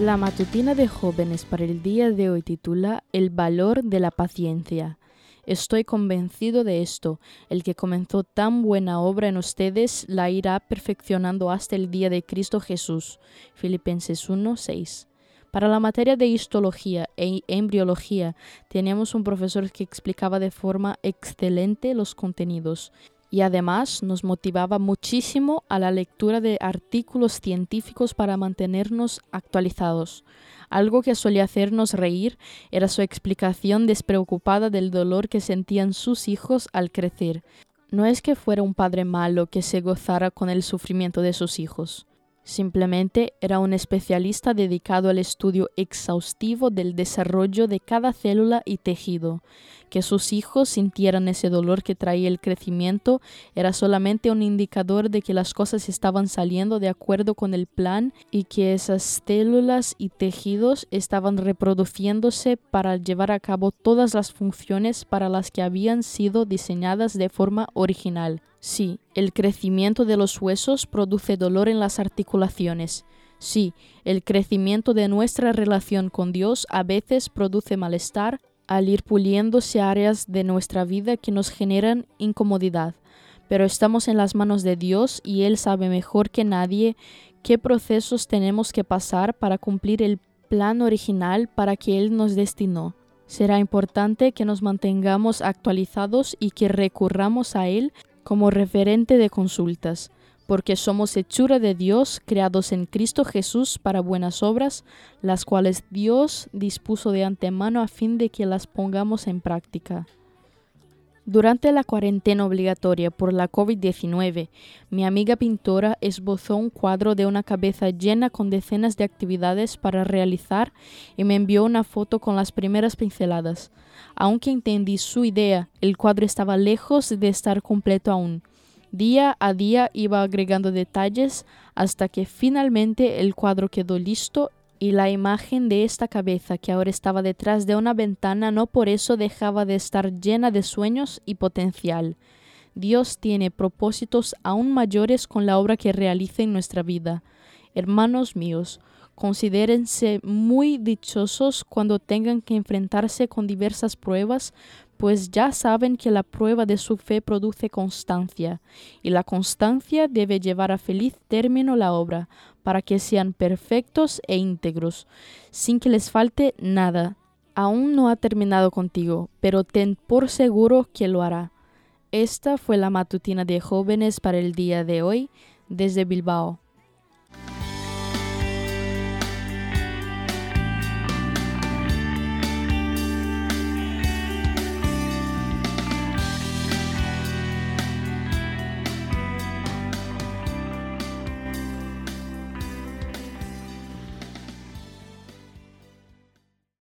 La matutina de jóvenes para el día de hoy titula El valor de la paciencia. Estoy convencido de esto. El que comenzó tan buena obra en ustedes la irá perfeccionando hasta el día de Cristo Jesús. Filipenses 1, 6. Para la materia de histología e embriología tenemos un profesor que explicaba de forma excelente los contenidos y además nos motivaba muchísimo a la lectura de artículos científicos para mantenernos actualizados. Algo que solía hacernos reír era su explicación despreocupada del dolor que sentían sus hijos al crecer. No es que fuera un padre malo que se gozara con el sufrimiento de sus hijos. Simplemente era un especialista dedicado al estudio exhaustivo del desarrollo de cada célula y tejido. Que sus hijos sintieran ese dolor que traía el crecimiento era solamente un indicador de que las cosas estaban saliendo de acuerdo con el plan y que esas células y tejidos estaban reproduciéndose para llevar a cabo todas las funciones para las que habían sido diseñadas de forma original. Sí, el crecimiento de los huesos produce dolor en las articulaciones. Sí, el crecimiento de nuestra relación con Dios a veces produce malestar al ir puliéndose áreas de nuestra vida que nos generan incomodidad. Pero estamos en las manos de Dios y Él sabe mejor que nadie qué procesos tenemos que pasar para cumplir el plan original para que Él nos destinó. Será importante que nos mantengamos actualizados y que recurramos a Él como referente de consultas, porque somos hechura de Dios, creados en Cristo Jesús para buenas obras, las cuales Dios dispuso de antemano a fin de que las pongamos en práctica. Durante la cuarentena obligatoria por la COVID-19, mi amiga pintora esbozó un cuadro de una cabeza llena con decenas de actividades para realizar y me envió una foto con las primeras pinceladas. Aunque entendí su idea, el cuadro estaba lejos de estar completo aún. Día a día iba agregando detalles hasta que finalmente el cuadro quedó listo y la imagen de esta cabeza que ahora estaba detrás de una ventana no por eso dejaba de estar llena de sueños y potencial. Dios tiene propósitos aún mayores con la obra que realiza en nuestra vida. Hermanos míos, considérense muy dichosos cuando tengan que enfrentarse con diversas pruebas, pues ya saben que la prueba de su fe produce constancia, y la constancia debe llevar a feliz término la obra, para que sean perfectos e íntegros, sin que les falte nada. Aún no ha terminado contigo, pero ten por seguro que lo hará. Esta fue la matutina de jóvenes para el día de hoy desde Bilbao.